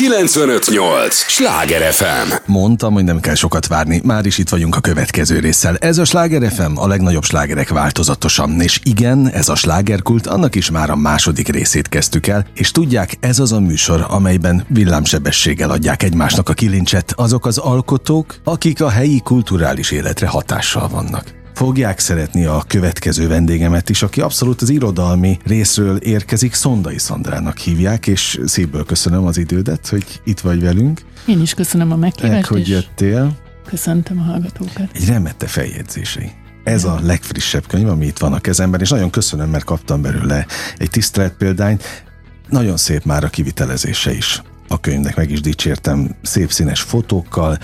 958! Sláger FM! Mondtam, hogy nem kell sokat várni, már is itt vagyunk a következő résszel. Ez a Sláger FM, a legnagyobb slágerek változatosan. És igen, ez a slágerkult, annak is már a második részét kezdtük el, és tudják, ez az a műsor, amelyben villámsebességgel adják egymásnak a kilincset azok az alkotók, akik a helyi kulturális életre hatással vannak fogják szeretni a következő vendégemet is, aki abszolút az irodalmi részről érkezik, Szondai Szandrának hívják, és szívből köszönöm az idődet, hogy itt vagy velünk. Én is köszönöm a meghívást, Meg, hogy jöttél. Köszöntöm a hallgatókat. Egy remette feljegyzései. Ez a legfrissebb könyv, ami itt van a kezemben, és nagyon köszönöm, mert kaptam belőle egy tisztelet példányt. Nagyon szép már a kivitelezése is. A könyvnek meg is dicsértem szép színes fotókkal,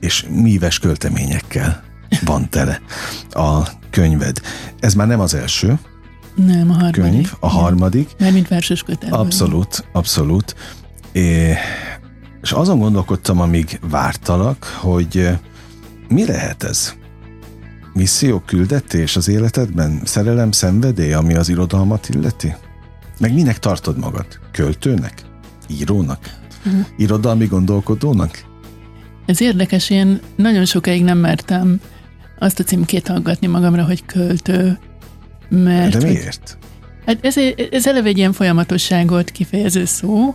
és míves költeményekkel van tele a könyved. Ez már nem az első nem, a harmadik. könyv, a harmadik. Mert mint verses kötet. Abszolút, abszolút. É, és azon gondolkodtam, amíg vártalak, hogy mi lehet ez? Misszió, küldetés az életedben? Szerelem, szenvedély, ami az irodalmat illeti? Meg minek tartod magad? Költőnek? Írónak? Uh-huh. Irodalmi gondolkodónak? Ez érdekes, én nagyon sokáig nem mertem azt a címkét hallgatni magamra, hogy költő. Mert, De miért? Hogy, hát ez, ez eleve egy ilyen folyamatosságot kifejező szó.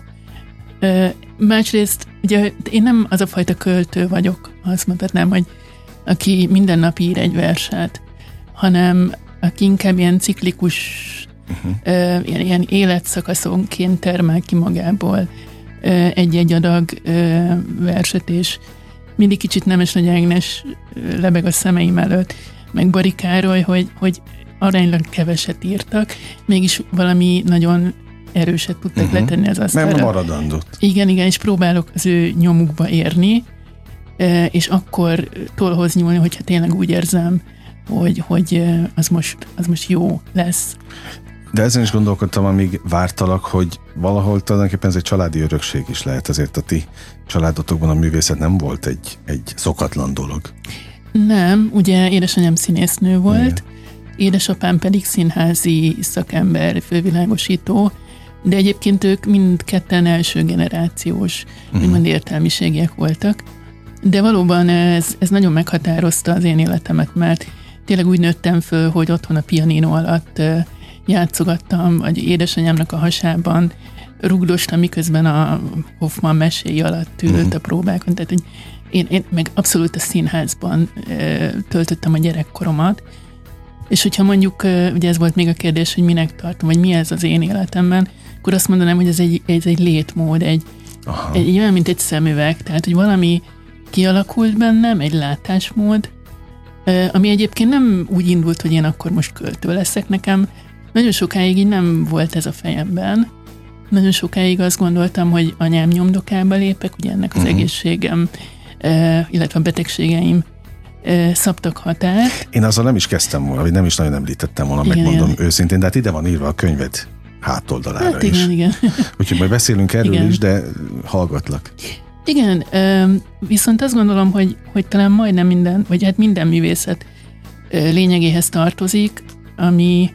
Másrészt, ugye én nem az a fajta költő vagyok, azt mondhatnám, hogy aki minden nap ír egy verset, hanem aki inkább ilyen ciklikus, uh-huh. ilyen, ilyen életszakaszonként termel ki magából egy-egy adag verset, és mindig kicsit Nemes Nagy Ágnes lebeg a szemeim előtt, meg Bari Károly, hogy, hogy aránylag keveset írtak, mégis valami nagyon erőset tudtak uh-huh. letenni az asztalra. Nem maradandót. Igen, igen, és próbálok az ő nyomukba érni, és akkor tolhoz nyúlni, hogyha tényleg úgy érzem, hogy, hogy az, most, az most jó lesz. De ezen is gondolkodtam, amíg vártalak, hogy valahol tulajdonképpen ez egy családi örökség is lehet, azért a ti családotokban a művészet nem volt egy, egy szokatlan dolog. Nem, ugye édesanyám színésznő volt, Igen. édesapám pedig színházi szakember, fővilágosító, de egyébként ők mindketten első generációs, uh-huh. úgymond értelmiségiek voltak. De valóban ez, ez nagyon meghatározta az én életemet, mert tényleg úgy nőttem föl, hogy otthon a pianino alatt játszogattam, vagy édesanyámnak a hasában rugdostam, miközben a Hoffman meséi alatt ült uh-huh. a próbákon, tehát hogy én, én meg abszolút a színházban e, töltöttem a gyerekkoromat, és hogyha mondjuk, e, ugye ez volt még a kérdés, hogy minek tartom, vagy mi ez az én életemben, akkor azt mondanám, hogy ez egy, ez egy létmód, egy, egy, egy olyan, mint egy szemüveg, tehát, hogy valami kialakult bennem, egy látásmód, ami egyébként nem úgy indult, hogy én akkor most költő leszek nekem, nagyon sokáig így nem volt ez a fejemben. Nagyon sokáig azt gondoltam, hogy anyám nyomdokába lépek, ugye ennek az uh-huh. egészségem, illetve a betegségeim szabtak határt. Én azzal nem is kezdtem volna, vagy nem is nagyon említettem volna, igen, megmondom igen. őszintén, de hát ide van írva a könyved hátoldalára hát igen, is. Igen. Úgyhogy majd beszélünk erről igen. is, de hallgatlak. Igen, viszont azt gondolom, hogy, hogy talán majdnem minden, vagy hát minden művészet lényegéhez tartozik, ami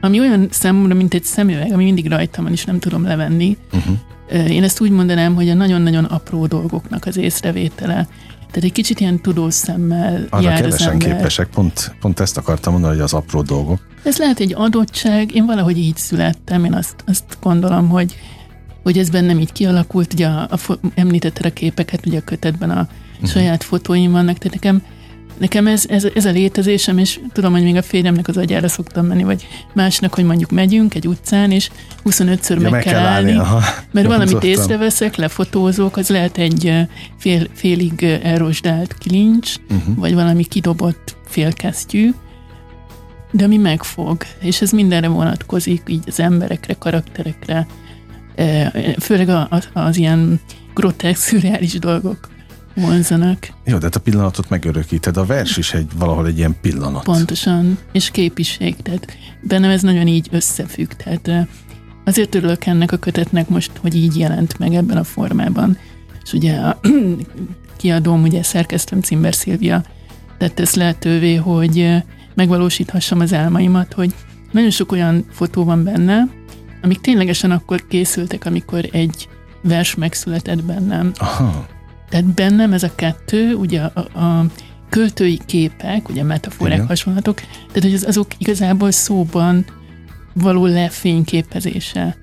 ami olyan számomra, mint egy szemüveg, ami mindig rajtam van, és nem tudom levenni. Uh-huh. Én ezt úgy mondanám, hogy a nagyon-nagyon apró dolgoknak az észrevétele. Tehát egy kicsit ilyen tudós szemmel Arra jár kevesen az képesek, pont, pont ezt akartam mondani, hogy az apró dolgok. Ez lehet egy adottság, én valahogy így születtem, én azt, azt gondolom, hogy, hogy ez bennem így kialakult, ugye a, a, említetted a képeket, ugye a kötetben a uh-huh. saját fotóim vannak, tehát nekem nekem ez, ez, ez a létezésem, és tudom, hogy még a férjemnek az agyára szoktam menni, vagy másnak, hogy mondjuk megyünk egy utcán, és 25-ször ja, meg, meg kell állni, állni aha. mert ja, valamit észreveszek, lefotózok, az lehet egy fél, félig elrosdált kilincs, uh-huh. vagy valami kidobott félkesztyű, de ami megfog, és ez mindenre vonatkozik, így az emberekre, karakterekre, főleg az, az ilyen grotesk, szürreális dolgok vonzanak. Jó, de hát a pillanatot megörökíted. A vers is egy, valahol egy ilyen pillanat. Pontosan, és képiség, tehát bennem ez nagyon így összefügg, tehát azért örülök ennek a kötetnek most, hogy így jelent meg ebben a formában. És ugye a kiadóm, ugye szerkesztőm Cimber Szilvia tett ezt lehetővé, hogy megvalósíthassam az álmaimat, hogy nagyon sok olyan fotó van benne, amik ténylegesen akkor készültek, amikor egy vers megszületett bennem. Aha. Tehát bennem ez a kettő, ugye a, a költői képek, ugye metaforák, Igen. hasonlatok, tehát hogy az, azok igazából szóban való lefényképezése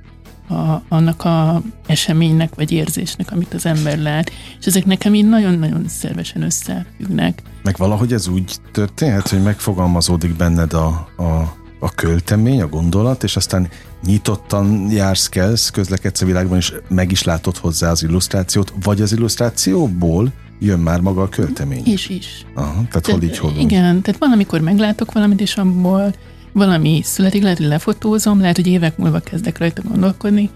a, annak a eseménynek vagy érzésnek, amit az ember lát, és ezek nekem így nagyon-nagyon szervesen összefüggnek. Meg valahogy ez úgy történhet, hogy megfogalmazódik benned a, a, a költemény, a gondolat, és aztán nyitottan jársz, kelsz, közlekedsz a világban, és meg is látod hozzá az illusztrációt, vagy az illusztrációból jön már maga a költemény. És is. Aha, tehát hol így, hol. Igen, tehát valamikor meglátok valamit, és abból valami születik, lehet, hogy lefotózom, lehet, hogy évek múlva kezdek rajta gondolkodni,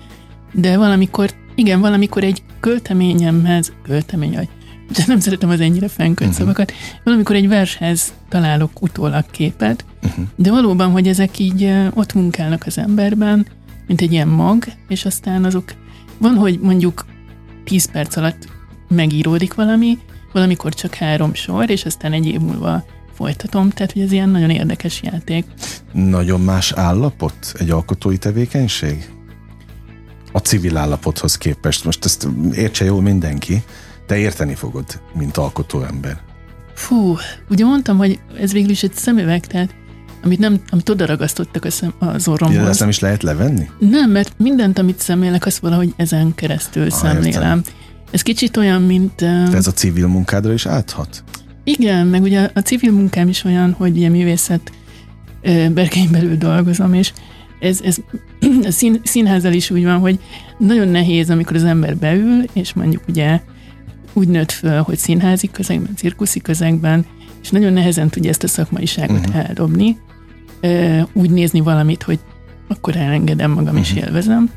de valamikor, igen, valamikor egy költeményemhez, költemény, vagy de nem szeretem az ennyire fenkölt uh-huh. szavakat, valamikor egy vershez találok utólag képet, Uh-huh. de valóban, hogy ezek így ott munkálnak az emberben, mint egy ilyen mag, és aztán azok, van, hogy mondjuk 10 perc alatt megíródik valami, valamikor csak három sor, és aztán egy év múlva folytatom, tehát hogy ez ilyen nagyon érdekes játék. Nagyon más állapot egy alkotói tevékenység? A civil állapothoz képest. Most ezt értse jól mindenki, te érteni fogod, mint alkotó ember. Fú, ugye mondtam, hogy ez végül is egy szemüveg, tehát amit, nem, amit oda ragasztottak a szem, az Ja, orromhoz. ezt nem is lehet levenni? Nem, mert mindent, amit szemlélek, azt valahogy ezen keresztül Ah, szemlélem. Ez kicsit olyan, mint... De ez a civil munkádra is áthat? Igen, meg ugye a civil munkám is olyan, hogy ugye művészet berkein belül dolgozom, és ez, ez a szín, színházzal is úgy van, hogy nagyon nehéz, amikor az ember beül, és mondjuk ugye úgy nőtt föl, hogy színházi közegben, cirkuszi közegben, és nagyon nehezen tudja ezt a szakmaiságot Mhm. uh-huh. eldobni, ö, úgy nézni valamit, hogy akkor elengedem magam uh-huh. és Mhm. élvezem.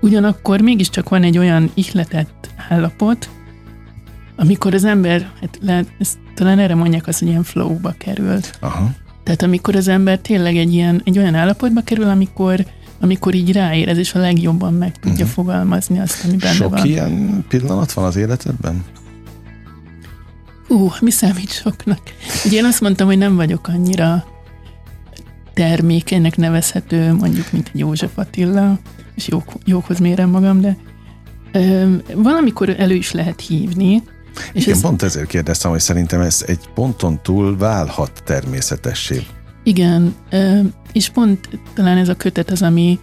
Ugyanakkor mégiscsak van egy olyan ihletett állapot, amikor az ember, hát lehet, ezt, talán erre mondják azt, hogy ilyen flow-ba kerül. Aha. Tehát amikor az ember tényleg egy, ilyen, egy olyan állapotba kerül, amikor, amikor így ráérez, és a legjobban meg tudja uh-huh. fogalmazni azt, ami benne Sok van. ilyen pillanat van az életedben? Ú, mi számít soknak? Ugye én azt mondtam, hogy nem vagyok annyira termékenynek nevezhető, mondjuk, mint egy József Attila, és jók, jókhoz mérem magam, de ö, valamikor elő is lehet hívni, és Igen, ez, pont ezért kérdeztem, hogy szerintem ez egy ponton túl válhat természetessé. Igen, és pont talán ez a kötet az, ami,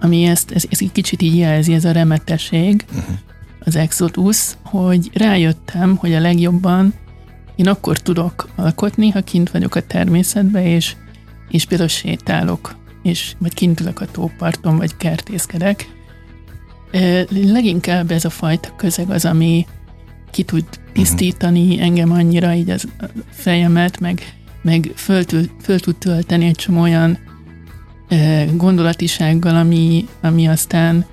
ami ezt, ez, ez egy kicsit így jelzi, ez a remetesség, Uh-huh. az Exodus, hogy rájöttem, hogy a legjobban én akkor tudok alkotni, ha kint vagyok a természetben, és, és például sétálok, és, vagy kint ülök a tóparton, vagy kertészkedek. Leginkább ez a fajta közeg az, ami ki tud tisztítani engem annyira, így az a fejemet, meg, meg föl, föl tud tölteni egy csomó olyan ö, gondolatisággal, ami, ami aztán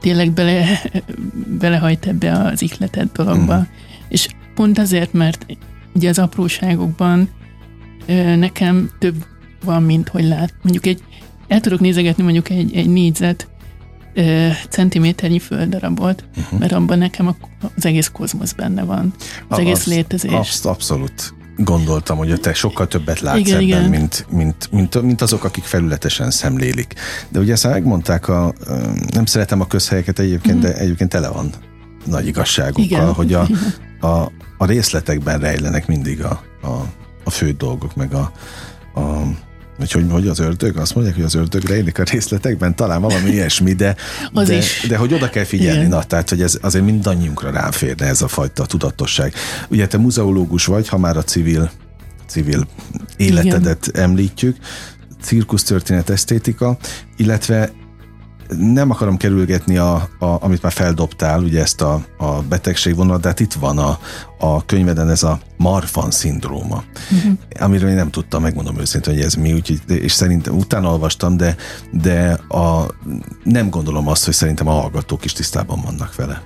tényleg bele, belehajt ebbe az ihletett dologba. Mhm. És pont azért, mert ugye az apróságokban ö, nekem több van, mint hogy lát. Mondjuk egy, el tudok nézegetni mondjuk egy, egy négyzet centiméternyi földdarabot, Uh-huh. mert abban nekem a, az egész kozmosz benne van. Az egész létezés. Azt abszolút gondoltam, hogy te sokkal többet látsz Igen, ebben, igen. Mint, mint, mint, mint azok, akik felületesen szemlélik. De ugye ezt megmondták, a, nem szeretem a közhelyeket egyébként, de egyébként tele van nagy igazságokkal, Mhm. Igen. hogy a, a, a részletekben rejlenek mindig a, a, a fő dolgok, meg a, a hogy, hogy, hogy az ördög? Azt mondják, hogy az ördög rejlik a részletekben, talán valami ilyesmi, de, Az de, is. de hogy oda kell figyelni, Igen. na, tehát hogy ez azért mindannyiunkra ráférne ez a fajta tudatosság. Ugye te muzeológus vagy, ha már a civil, civil életedet Igen. említjük, cirkusztörténet, esztétika, illetve nem akarom kerülgetni, a, a, amit már feldobtál, ugye ezt a, a betegségvonalat, de hát itt van a, a könyveden ez a Marfan szindróma, Mhm. amiről én nem tudtam, megmondom őszintén, hogy ez mi, úgyhogy, és szerintem utána olvastam, de, de a, nem gondolom azt, hogy szerintem a hallgatók is tisztában vannak vele.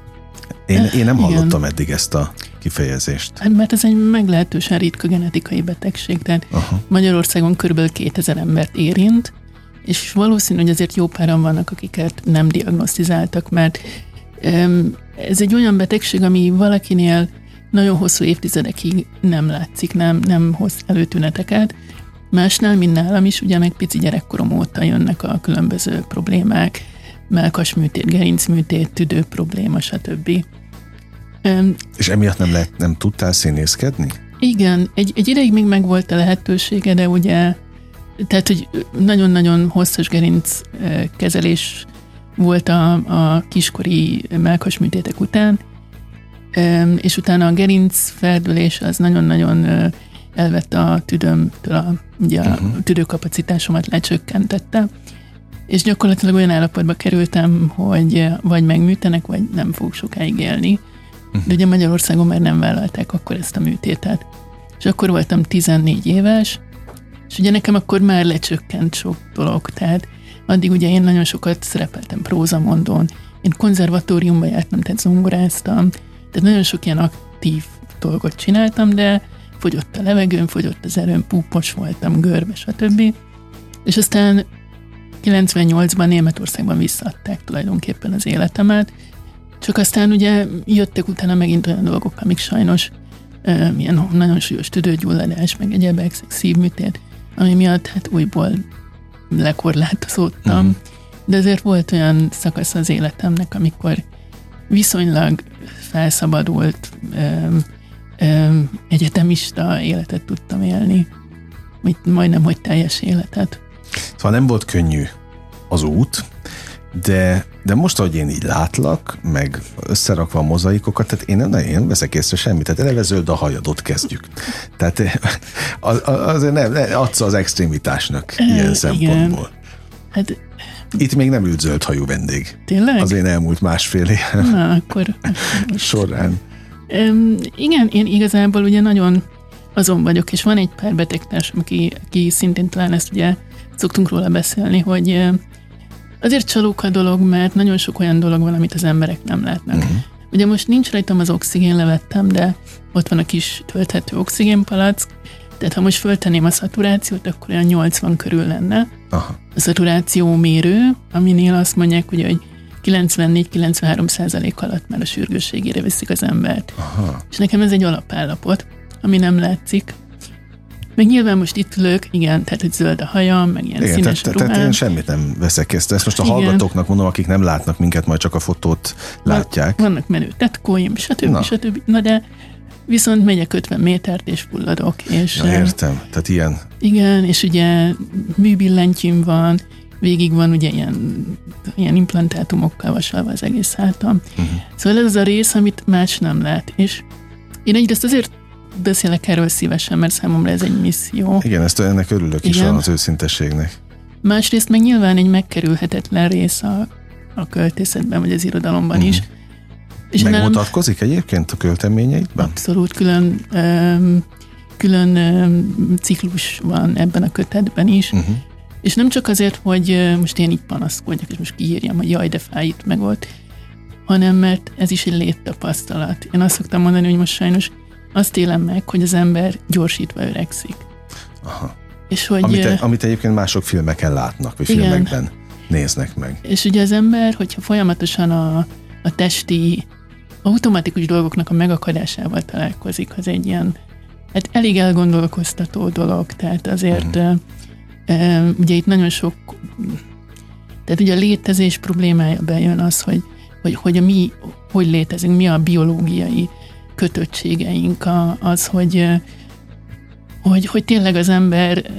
Én, én nem Igen. hallottam eddig ezt a kifejezést. Hát, mert ez egy meglehetősen ritka genetikai betegség, tehát Aha. Magyarországon kb. 2000 embert érint, és valószínű, hogy azért jó páran vannak, akiket nem diagnosztizáltak, mert ez egy olyan betegség, ami valakinél nagyon hosszú évtizedekig nem látszik, nem, nem hoz előtüneteket. Másnál, mint nálam is, ugye meg pici gyerekkorom óta jönnek a különböző problémák, melkasműtét, gerincműtét, tüdő probléma, stb. És emiatt nem, lehet, nem tudtál színészkedni? Igen, egy, egy ideig még megvolt a lehetősége, de ugye, tehát, hogy nagyon-nagyon hosszas gerinc kezelés volt a, a kiskori melkasműtétek után, és utána a gerinc ferdülés az nagyon-nagyon elvette a tüdőmtől, a, ugye a uh-huh. tüdőkapacitásomat lecsökkentette, és gyakorlatilag olyan állapotba kerültem, hogy vagy megműtenek, vagy nem fogok sokáig élni. Uh-huh. De ugye Magyarországon már nem vállalták akkor ezt a műtétet. És akkor voltam 14 éves, és ugye nekem akkor már lecsökkent sok dolog, tehát addig ugye én nagyon sokat szerepeltem prózamondon, én konzervatóriumba jártam, tehát zongoráztam, tehát nagyon sok ilyen aktív dolgot csináltam, de fogyott a levegőm, fogyott az erőm, púpos voltam, görbe, stb. És aztán 98-ban Németországban visszaadták tulajdonképpen az életemet, csak aztán ugye jöttek utána megint olyan dolgok, amik sajnos milyen nagyon súlyos tüdőgyulladás, meg egyebek, szívműtét, ami miatt hát újból lekorlátozódtam. Uh-huh. De azért volt olyan szakasz az életemnek, amikor viszonylag felszabadult um, um, egyetemista életet tudtam élni. Majdnem, hogy teljes életet. Szóval nem volt könnyű az út, de, de most, ahogy én így látlak, meg összerakva a mozaikokat, tehát én nem, én veszek észre semmit, tehát eleve zöld a hajadot kezdjük. Tehát az, azért nem, nem adsz az extrémitásnak e, ilyen szempontból. Hát itt még nem ült zöld hajú vendég. Tényleg? Az én elmúlt másfél év Na, akkor... során. Um, igen, én igazából ugye nagyon azon vagyok, és van egy pár betegtársam, aki, aki szintén talán ezt ugye szoktunk róla beszélni, hogy azért csalók a dolog, mert nagyon sok olyan dolog van, amit az emberek nem látnak. Uh-huh. Ugye most nincs rajtam az oxigén, levettem, de ott van a kis tölthető oxigénpalack, tehát ha most föltenném a szaturációt, akkor olyan 80 körül lenne. Aha. A szaturáció mérő, aminél azt mondják, ugye, hogy 94-93 százalék alatt már a sürgősségére viszik az embert. Aha. És nekem ez egy alapállapot, ami nem látszik, meg nyilván most itt ülök, igen, tehát hogy zöld a hajam, meg ilyen igen, színes tehát, tehát én semmit nem veszek ezt. Ezt most a igen. hallgatóknak mondom, akik nem látnak minket, majd csak a fotót látják. Vannak menő tetkóim, stb. Na. stb. Na de viszont megyek 50 métert, és fulladok. És, ja, értem, tehát ilyen. Igen, és ugye műbillentyűm van, végig van ugye ilyen, ilyen implantátumokkal vasalva az egész hátam. Uh-huh. Szóval ez az a rész, amit más nem lát. És én egyrészt azért beszélek erről szívesen, mert számomra ez egy misszió. Igen, ezt ennek örülök Igen. is az őszintességnek. Másrészt meg nyilván egy megkerülhetetlen rész a, a költészetben, vagy az irodalomban uh-huh. is. És Megmutatkozik nem, egyébként a költeményeidben? Abszolút külön, um, külön um, ciklus van ebben a kötetben is. Uh-huh. És nem csak azért, hogy most én így panaszkodjak, és most kiírjam, hogy jaj, de fájt meg volt, hanem mert ez is egy léttapasztalat. Én azt szoktam mondani, hogy most sajnos azt élem meg, hogy az ember gyorsítva öregszik. Aha. És hogy, amit, amit egyébként mások filmeken látnak, vagy igen. filmekben néznek meg. És ugye az ember, hogyha folyamatosan a, a testi automatikus dolgoknak a megakadásával találkozik, az egy ilyen hát elég elgondolkoztató dolog, tehát azért uh-huh. e, ugye itt nagyon sok tehát ugye a létezés problémája bejön az, hogy, hogy, hogy a mi, hogy létezünk, mi a biológiai kötöttségeink az, hogy, hogy, hogy tényleg az ember,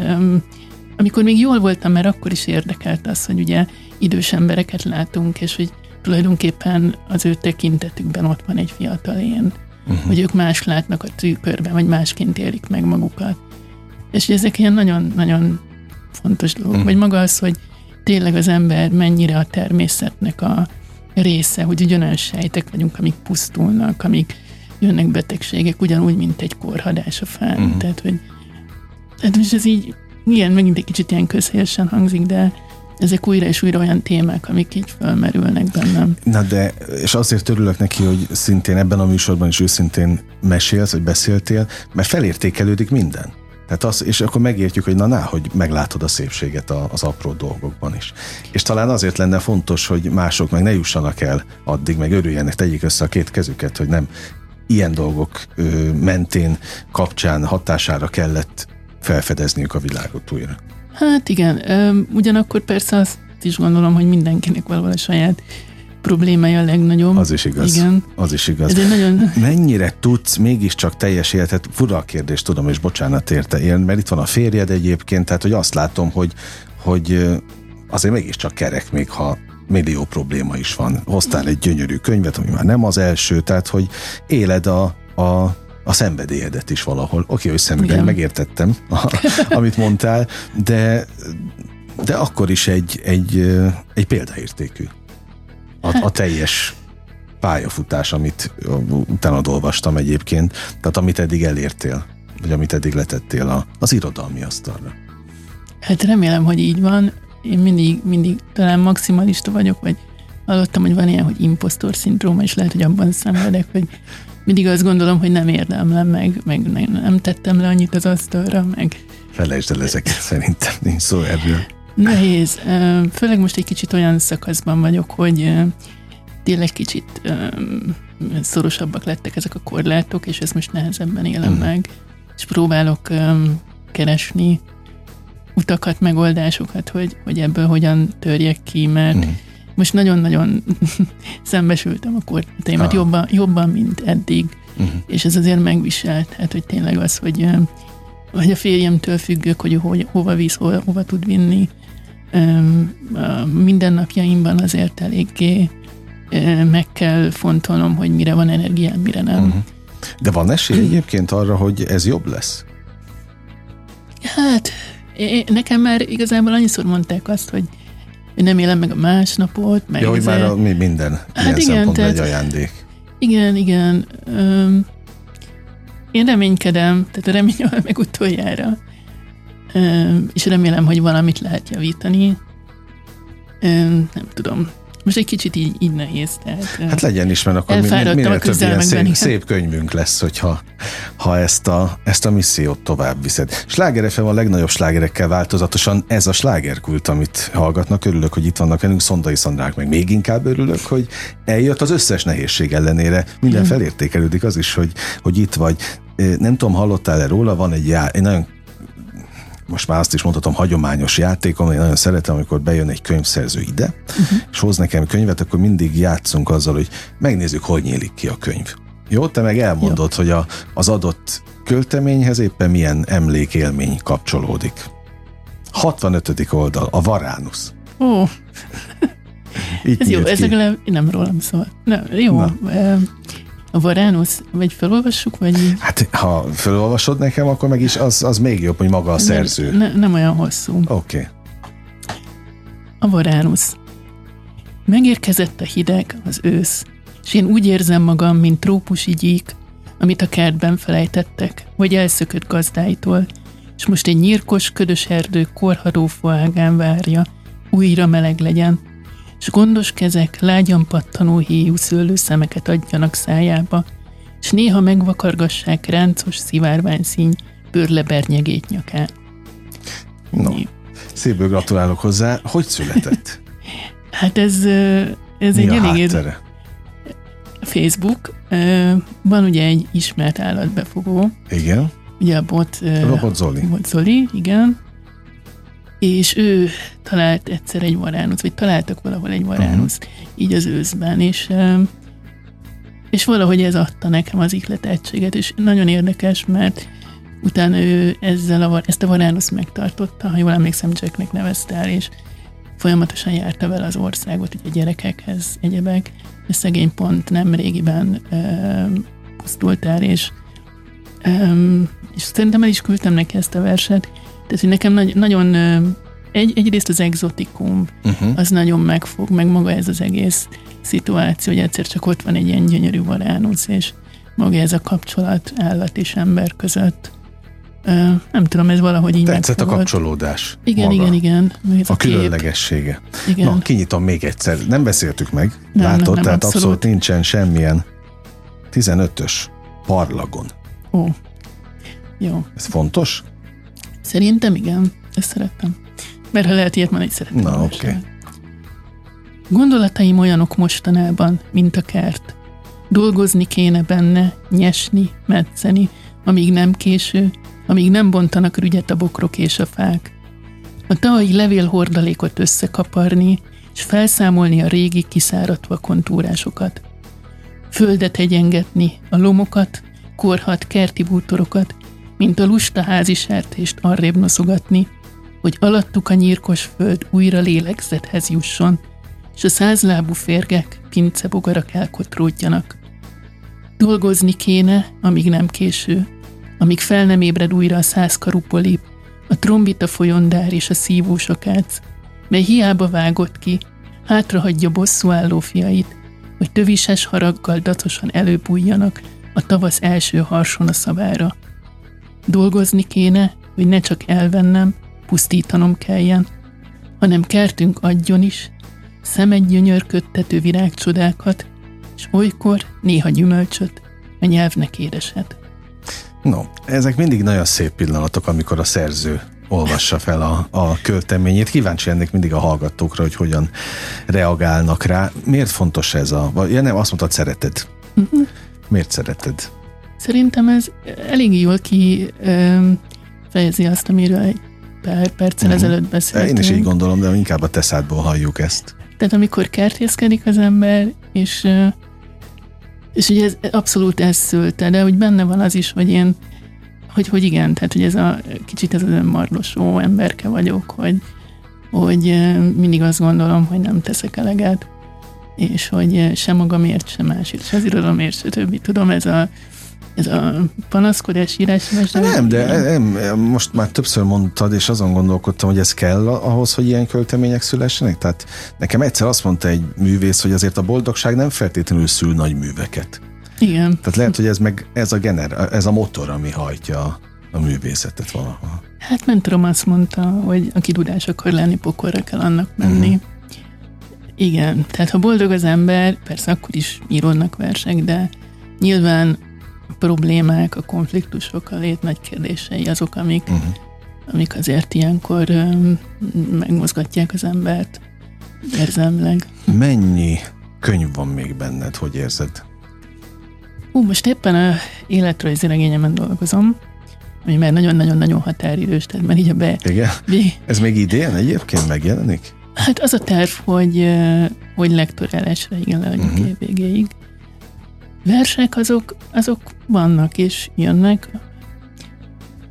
amikor még jól voltam, mert akkor is érdekelt az, hogy ugye idős embereket látunk, és hogy tulajdonképpen az ő tekintetükben ott van egy fiatal én, uh-huh. hogy ők más látnak a tükörben, vagy másként élik meg magukat. És ezek ilyen nagyon-nagyon fontos dolgok, uh-huh. vagy maga az, hogy tényleg az ember mennyire a természetnek a része, hogy ugyanolyan sejtek vagyunk, amik pusztulnak, amik jönnek betegségek, ugyanúgy, mint egy korhadás a fán. Uh-huh. Tehát, hogy hát most ez így, igen, megint egy kicsit ilyen közhelyesen hangzik, de ezek újra és újra olyan témák, amik így felmerülnek bennem. Na de, és azért örülök neki, hogy szintén ebben a műsorban is őszintén mesélsz, vagy beszéltél, mert felértékelődik minden. Tehát az, és akkor megértjük, hogy na, na hogy meglátod a szépséget az apró dolgokban is. És talán azért lenne fontos, hogy mások meg ne jussanak el addig, meg örüljenek, tegyék össze a két kezüket, hogy nem ilyen dolgok mentén, kapcsán, hatására kellett felfedezniük a világot újra. Hát igen, ugyanakkor persze az, azt is gondolom, hogy mindenkinek valahol a saját problémája a legnagyobb. Az is igaz. Igen. Az is igaz. Ez nagyon... Mennyire tudsz mégiscsak teljes életet, fura a kérdés, tudom, és bocsánat érte én, mert itt van a férjed egyébként, tehát hogy azt látom, hogy, hogy azért mégiscsak kerek, még ha millió probléma is van. Hoztál egy gyönyörű könyvet, ami már nem az első, tehát hogy éled a, a, a szenvedélyedet is valahol. Oké, hogy szemüveg, megértettem, amit mondtál, de, de akkor is egy, egy, egy példaértékű a, a teljes pályafutás, amit utána olvastam egyébként, tehát amit eddig elértél, vagy amit eddig letettél a, az irodalmi asztalra. Hát remélem, hogy így van. Én mindig, mindig talán maximalista vagyok, vagy hallottam, hogy van ilyen, hogy impostor szindróma, és lehet, hogy abban szenvedek, hogy mindig azt gondolom, hogy nem érdemlem meg, meg nem tettem le annyit az asztalra, meg... Felejtsd el ezeket, szerintem nincs szó erről. Nehéz. Főleg most egy kicsit olyan szakaszban vagyok, hogy tényleg kicsit szorosabbak lettek ezek a korlátok, és ezt most nehezebben élem mm. meg, és próbálok keresni utakat, megoldásokat, hogy, hogy ebből hogyan törjek ki, mert mm. most nagyon-nagyon szembesültem a korlátémat ah. jobban, jobban, mint eddig, mm. és ez azért megviselt, hát, hogy tényleg az, hogy, hogy a férjemtől függök, hogy ho, hova visz, hova, hova tud vinni, mindennapjaimban azért eléggé meg kell fontolnom, hogy mire van energiám, mire nem. Uh-huh. De van esély egyébként arra, hogy ez jobb lesz? Hát, én, nekem már igazából annyiszor mondták azt, hogy én nem élem meg a másnapot. Meg Jó, hogy már a, mi minden hát ilyen igen, tehát, egy ajándék. Igen, igen. Öm, én reménykedem, tehát a remény meg utoljára és remélem, hogy valamit lehet javítani. Nem tudom. Most egy kicsit így, így nehéz. Tehát, hát legyen is, mert akkor minél, minél több ilyen szép, szép könyvünk lesz, hogyha ha ezt a, ezt a missziót tovább viszed. Sláger FM a legnagyobb slágerekkel változatosan ez a slágerkult, amit hallgatnak. Örülök, hogy itt vannak velünk, Szondai Szandrák, meg még inkább örülök, hogy eljött az összes nehézség ellenére. Minden felértékelődik az is, hogy, hogy itt vagy. Nem tudom, hallottál-e róla, van egy, já, egy nagyon most már azt is mondhatom, hagyományos játékom, én nagyon szeretem, amikor bejön egy könyvszerző ide, uh-huh. és hoz nekem könyvet, akkor mindig játszunk azzal, hogy megnézzük, hogy nyílik ki a könyv. Jó, te meg elmondod, Jó. hogy a, az adott költeményhez éppen milyen emlékélmény kapcsolódik. 65. oldal, a Varánusz. Ó. Ez jó, ez legalább nem rólam szól. Nem, jó. Na. A Varánusz, vagy felolvassuk, vagy Hát, ha felolvasod nekem, akkor meg is az, az még jobb, hogy maga a szerző. Nem, ne, nem olyan hosszú. Oké. Okay. A Varánusz. Megérkezett a hideg, az ősz, és én úgy érzem magam, mint trópusi gyík, amit a kertben felejtettek, vagy elszökött gazdáitól, és most egy nyírkos, ködös erdő korhadó foágán várja, újra meleg legyen, és gondos kezek lágyan pattanó héjú szőlő szemeket adjanak szájába, és néha megvakargassák ráncos szivárvány színy bőrlebernyegét nyakán. No, szépből gratulálok hozzá. Hogy született? hát ez, ez Mi egy elég... Háttere? Facebook. Van ugye egy ismert állatbefogó. Igen. Ugye a bot... Robot Zoli. Bot Zoli, igen és ő talált egyszer egy varánuszt, vagy találtak valahol egy varánuszt, uh-huh. így az őszben, és és valahogy ez adta nekem az ihletettséget, és nagyon érdekes, mert utána ő ezzel a, ezt a varánuszt megtartotta, ha jól emlékszem, Jacknek nevezte el, és folyamatosan járta vele az országot, ugye gyerekekhez, egyebek, és szegény pont nem régiben e, pusztult el, és, e, és szerintem el is küldtem neki ezt a verset, tehát, hogy nekem nagy, nagyon egy, egyrészt az exotikum, uh-huh. az nagyon megfog, meg maga ez az egész szituáció, hogy egyszer csak ott van egy ilyen gyönyörű varánusz, és maga ez a kapcsolat állat és ember között. Uh, nem tudom, ez valahogy így Tetszett megfogott. a kapcsolódás. Igen, maga. igen, igen. Ez a, a különlegessége. Igen. Na, kinyitom még egyszer. Nem beszéltük meg, nem, látod, nem, nem, tehát abszolút. abszolút nincsen semmilyen 15-ös parlagon. Ó, jó. Ez fontos? Szerintem igen, ezt szerettem. Mert ha lehet ilyet mondani, szeretem. Na, oké. Okay. Gondolataim olyanok mostanában, mint a kert. Dolgozni kéne benne, nyesni, metszeni, amíg nem késő, amíg nem bontanak rügyet a bokrok és a fák. A tavalyi levélhordalékot összekaparni, és felszámolni a régi kiszáradt kontúrásokat. Földet egyengetni, a lomokat, korhat kerti bútorokat, mint a lusta házi sertést arrébb noszogatni, hogy alattuk a nyírkos föld újra lélegzethez jusson, és a százlábú férgek, pincebogarak elkotródjanak. Dolgozni kéne, amíg nem késő, amíg fel nem ébred újra a százkarú polip, a trombita folyondár és a szívósakác, mely hiába vágott ki, hátrahagyja bosszúálló fiait, hogy tövises haraggal dacosan előbújjanak a tavasz első harson a szavára. Dolgozni kéne, hogy ne csak elvennem, pusztítanom kelljen, hanem kertünk adjon is, szemed gyönyörködtető virágcsodákat, és olykor néha gyümölcsöt, a nyelvnek édeset. No, ezek mindig nagyon szép pillanatok, amikor a szerző olvassa fel a, a költeményét. Kíváncsi ennek mindig a hallgatókra, hogy hogyan reagálnak rá. Miért fontos ez a... Vagy, ja nem, azt mondtad, szereted. Uh-huh. Miért szereted? Szerintem ez elég jól ki fejezi azt, amiről egy pár perccel uh-huh. ezelőtt beszéltünk. Én is így gondolom, de inkább a teszádból halljuk ezt. Tehát amikor kertészkedik az ember, és és ugye ez abszolút ez szülte, de hogy benne van az is, hogy én, hogy, hogy igen, tehát hogy ez a kicsit ez az önmarlosó emberke vagyok, hogy, hogy mindig azt gondolom, hogy nem teszek eleget, és hogy sem magamért, sem másért, se az irodalomért, se többi. Tudom, ez a ez a panaszkodás írás. Nem, de nem, most már többször mondtad, és azon gondolkodtam, hogy ez kell ahhoz, hogy ilyen költemények szülessenek. Tehát nekem egyszer azt mondta egy művész, hogy azért a boldogság nem feltétlenül szül nagy műveket. Igen. Tehát lehet, hogy ez meg ez a, gener, ez a motor, ami hajtja a, a művészetet valahol. Hát mentorom azt mondta, hogy aki tudás akar lenni, pokorra kell annak menni. Uh-huh. Igen, tehát ha boldog az ember, persze akkor is íródnak versek, de nyilván problémák, a konfliktusok, a lét nagy kérdései azok, amik, uh-huh. amik azért ilyenkor um, megmozgatják az embert érzelmileg. Mennyi könyv van még benned, hogy érzed? Ú, most éppen a életrajzi regényemen dolgozom, ami már nagyon-nagyon-nagyon határidős, tehát már így a be... Igen? Be, Ez még idén egyébként megjelenik? Hát az a terv, hogy, hogy lektorálásra igen leadjuk uh-huh. végéig. Versek azok, azok vannak és jönnek.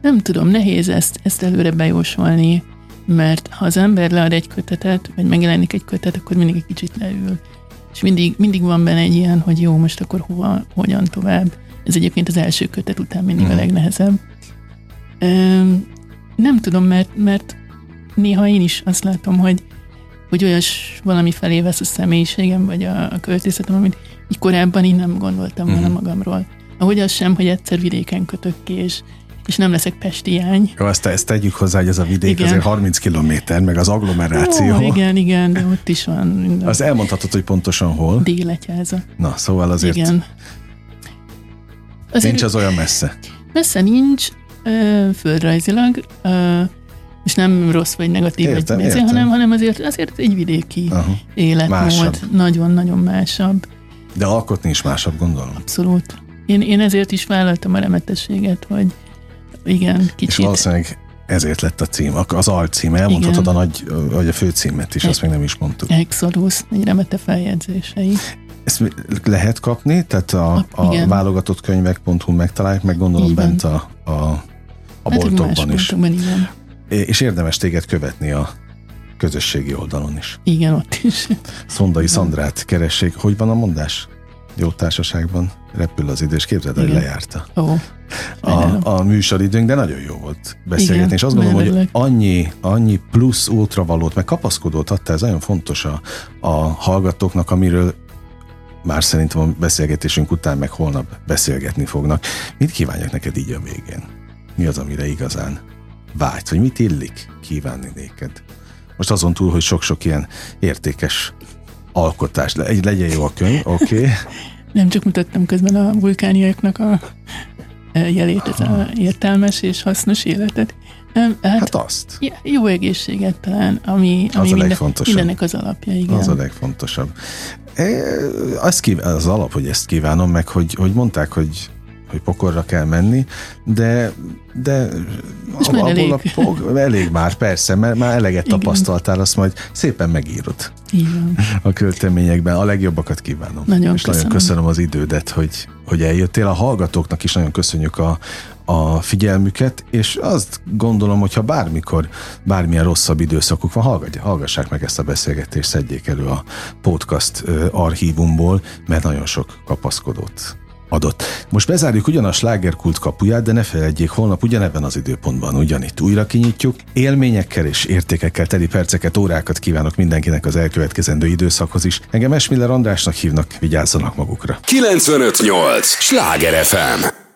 Nem tudom, nehéz ezt, ezt előre bejósolni, mert ha az ember lead egy kötetet, vagy megjelenik egy kötet, akkor mindig egy kicsit leül. És mindig, mindig van benne egy ilyen, hogy jó, most akkor hova, hogyan tovább. Ez egyébként az első kötet után mindig a legnehezebb. Üm, nem tudom, mert, mert néha én is azt látom, hogy, hogy olyas valami felé vesz a személyiségem, vagy a, a költészetem, amit így korábban én nem gondoltam volna uh-huh. magamról. Ahogy az sem, hogy egyszer vidéken kötök ki, és, és nem leszek pestiány. Jó, azt, ezt tegyük hozzá, hogy ez a vidék igen. azért 30 kilométer, meg az agglomeráció. Ó, igen, igen, de ott is van. Minden. Az elmondhatod, hogy pontosan hol? Délegyháza. Na, szóval azért igen. Azért nincs az olyan messze. Messze nincs, földrajzilag, és nem rossz vagy negatív értem, egy értem. hanem, hanem azért, azért egy vidéki Aha. életmód. Nagyon-nagyon másabb. De alkotni is másabb, gondolom. Abszolút. Én, én ezért is vállaltam a remetességet, hogy igen, kicsit. És valószínűleg ezért lett a cím, az alcím. Elmondhatod igen. a nagy, vagy a főcímet is, e- azt még nem is mondtuk. Exodus, egy remete feljegyzései. Ezt lehet kapni? Tehát a, a, a válogatott könyvek.hu megtalálják, meg gondolom igen. bent a, a, a hát boltokban is. igen. És érdemes téged követni a közösségi oldalon is. Igen, ott is. Szondai Szandrát keressék. Hogy van a mondás? Jó társaságban repül az idő, és képzeld, hogy lejárta. Ó, a, a műsoridőnk, de nagyon jó volt beszélgetni, Igen, és azt gondolom, hogy annyi, annyi plusz ultravalót, meg kapaszkodót adta, ez nagyon fontos a, a hallgatóknak, amiről már szerintem a beszélgetésünk után, meg holnap beszélgetni fognak. Mit kívánjak neked így a végén? Mi az, amire igazán vágysz, vagy mit illik kívánni néked? Most azon túl, hogy sok-sok ilyen értékes alkotás, egy legyen jó a könyv, oké. Okay. Nem csak mutattam közben a vulkániaknak a e, jelét, ez a értelmes és hasznos életet. Hát, hát azt. Jó egészséget talán, ami, ami az minden, mindennek az alapja, igen. Az a legfontosabb. E, azt kív- az alap, hogy ezt kívánom meg, hogy, hogy mondták, hogy hogy pokorra kell menni, de, de Most már elég. a pok, elég már, persze, mert már eleget Igen. tapasztaltál, azt majd szépen megírod. Igen. A költeményekben. A legjobbakat kívánom. Nagyon És köszönöm. nagyon köszönöm az idődet, hogy, hogy eljöttél. A hallgatóknak is nagyon köszönjük a, a figyelmüket, és azt gondolom, hogy ha bármikor bármilyen rosszabb időszakuk van, hallgatja, hallgassák meg ezt a beszélgetést, szedjék elő a podcast archívumból, mert nagyon sok kapaszkodót adott. Most bezárjuk ugyan a slágerkult kapuját, de ne felejtjék, holnap ugyanebben az időpontban ugyanitt újra kinyitjuk. Élményekkel és értékekkel teli perceket, órákat kívánok mindenkinek az elkövetkezendő időszakhoz is. Engem Esmiller Andrásnak hívnak, vigyázzanak magukra. 958! Sláger FM!